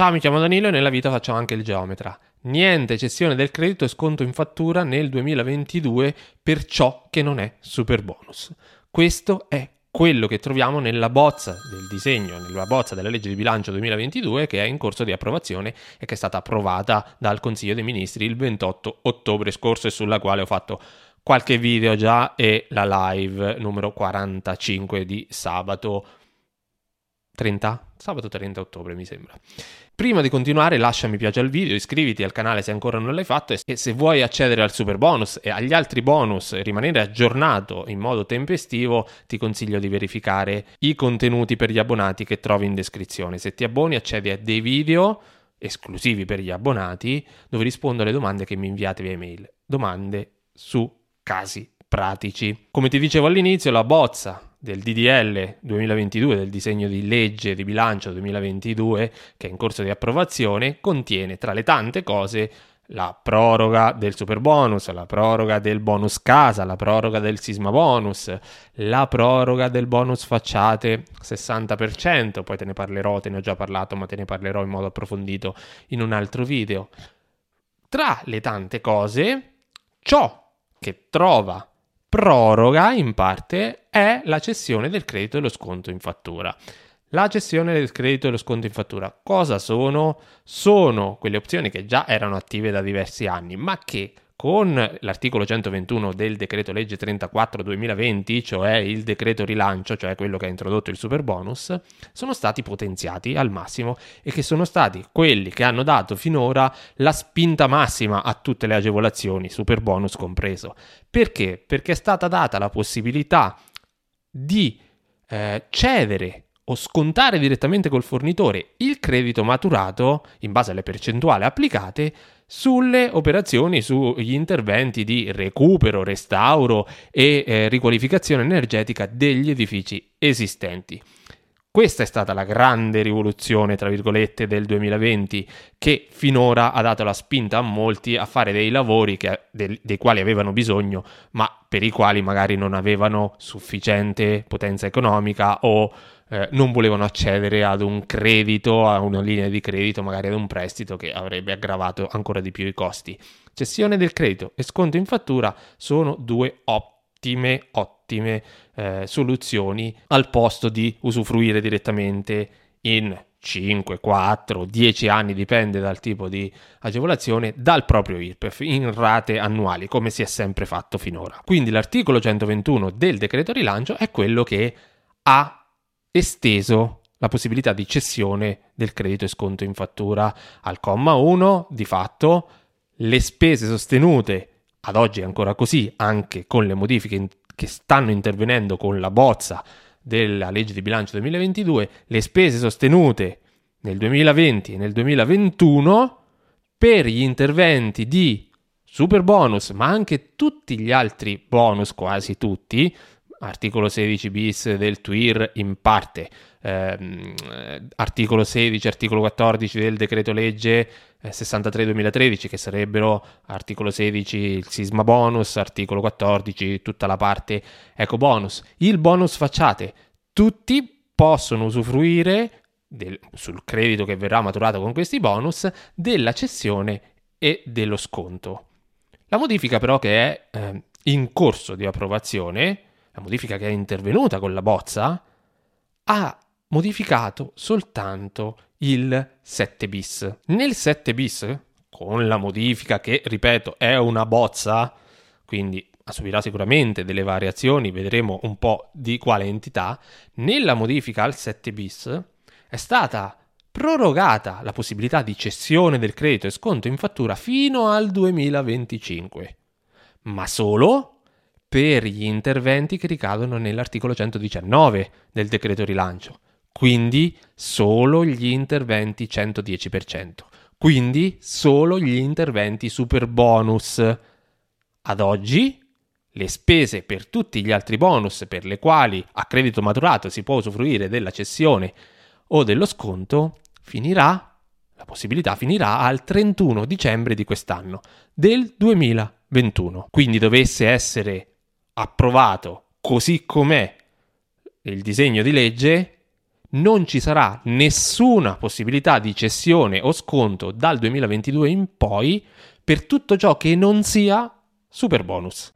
Ciao, mi chiamo Danilo e nella vita faccio anche il geometra. Niente cessione del credito e sconto in fattura nel 2022 per ciò che non è super bonus. Questo è quello che troviamo nella bozza del disegno, nella bozza della legge di bilancio 2022 che è in corso di approvazione e che è stata approvata dal Consiglio dei Ministri il 28 ottobre scorso e sulla quale ho fatto qualche video già e la live numero 45 di sabato 30? Sabato 30 ottobre mi sembra. Prima di continuare lascia mi piace al video, iscriviti al canale se ancora non l'hai fatto e se vuoi accedere al super bonus e agli altri bonus e rimanere aggiornato in modo tempestivo ti consiglio di verificare i contenuti per gli abbonati che trovi in descrizione. Se ti abboni accedi a dei video esclusivi per gli abbonati dove rispondo alle domande che mi inviate via email. Domande su casi pratici. Come ti dicevo all'inizio, la bozza del DDL 2022, del disegno di legge di bilancio 2022 che è in corso di approvazione, contiene tra le tante cose la proroga del super bonus, la proroga del bonus casa, la proroga del sisma bonus, la proroga del bonus facciate 60%, poi te ne parlerò, te ne ho già parlato, ma te ne parlerò in modo approfondito in un altro video. Tra le tante cose, ciò che trova proroga in parte è la cessione del credito e lo sconto in fattura. La cessione del credito e lo sconto in fattura cosa sono? Sono quelle opzioni che già erano attive da diversi anni, ma che con l'articolo 121 del decreto legge 34 2020, cioè il decreto rilancio, cioè quello che ha introdotto il super bonus, sono stati potenziati al massimo e che sono stati quelli che hanno dato finora la spinta massima a tutte le agevolazioni, super bonus compreso. Perché? Perché è stata data la possibilità di eh, cedere o scontare direttamente col fornitore il credito maturato in base alle percentuali applicate sulle operazioni, sugli interventi di recupero, restauro e eh, riqualificazione energetica degli edifici esistenti. Questa è stata la grande rivoluzione, tra virgolette, del 2020 che finora ha dato la spinta a molti a fare dei lavori che, de, dei quali avevano bisogno, ma per i quali magari non avevano sufficiente potenza economica o eh, non volevano accedere ad un credito, a una linea di credito, magari ad un prestito che avrebbe aggravato ancora di più i costi. Cessione del credito e sconto in fattura sono due ottime, ottime eh, soluzioni al posto di usufruire direttamente in 5, 4, 10 anni, dipende dal tipo di agevolazione, dal proprio IRPEF in rate annuali, come si è sempre fatto finora. Quindi l'articolo 121 del decreto rilancio è quello che ha esteso la possibilità di cessione del credito e sconto in fattura. Al comma 1, di fatto, le spese sostenute, ad oggi è ancora così, anche con le modifiche che stanno intervenendo con la bozza della legge di bilancio 2022, le spese sostenute nel 2020 e nel 2021 per gli interventi di super bonus, ma anche tutti gli altri bonus, quasi tutti, articolo 16 bis del TWIR in parte, ehm, articolo 16, articolo 14 del decreto legge 63-2013 che sarebbero articolo 16 il sisma bonus, articolo 14 tutta la parte eco bonus, il bonus facciate, tutti possono usufruire del, sul credito che verrà maturato con questi bonus della cessione e dello sconto. La modifica però che è eh, in corso di approvazione la modifica che è intervenuta con la bozza, ha modificato soltanto il 7 bis. Nel 7 bis, con la modifica che, ripeto, è una bozza, quindi subirà sicuramente delle variazioni, vedremo un po' di quale entità, nella modifica al 7 bis è stata prorogata la possibilità di cessione del credito e sconto in fattura fino al 2025, ma solo per gli interventi che ricadono nell'articolo 119 del decreto rilancio, quindi solo gli interventi 110%, quindi solo gli interventi super bonus. Ad oggi le spese per tutti gli altri bonus per le quali a credito maturato si può usufruire della cessione o dello sconto finirà, la possibilità finirà al 31 dicembre di quest'anno, del 2021. Quindi dovesse essere approvato così com'è il disegno di legge, non ci sarà nessuna possibilità di cessione o sconto dal 2022 in poi per tutto ciò che non sia super bonus.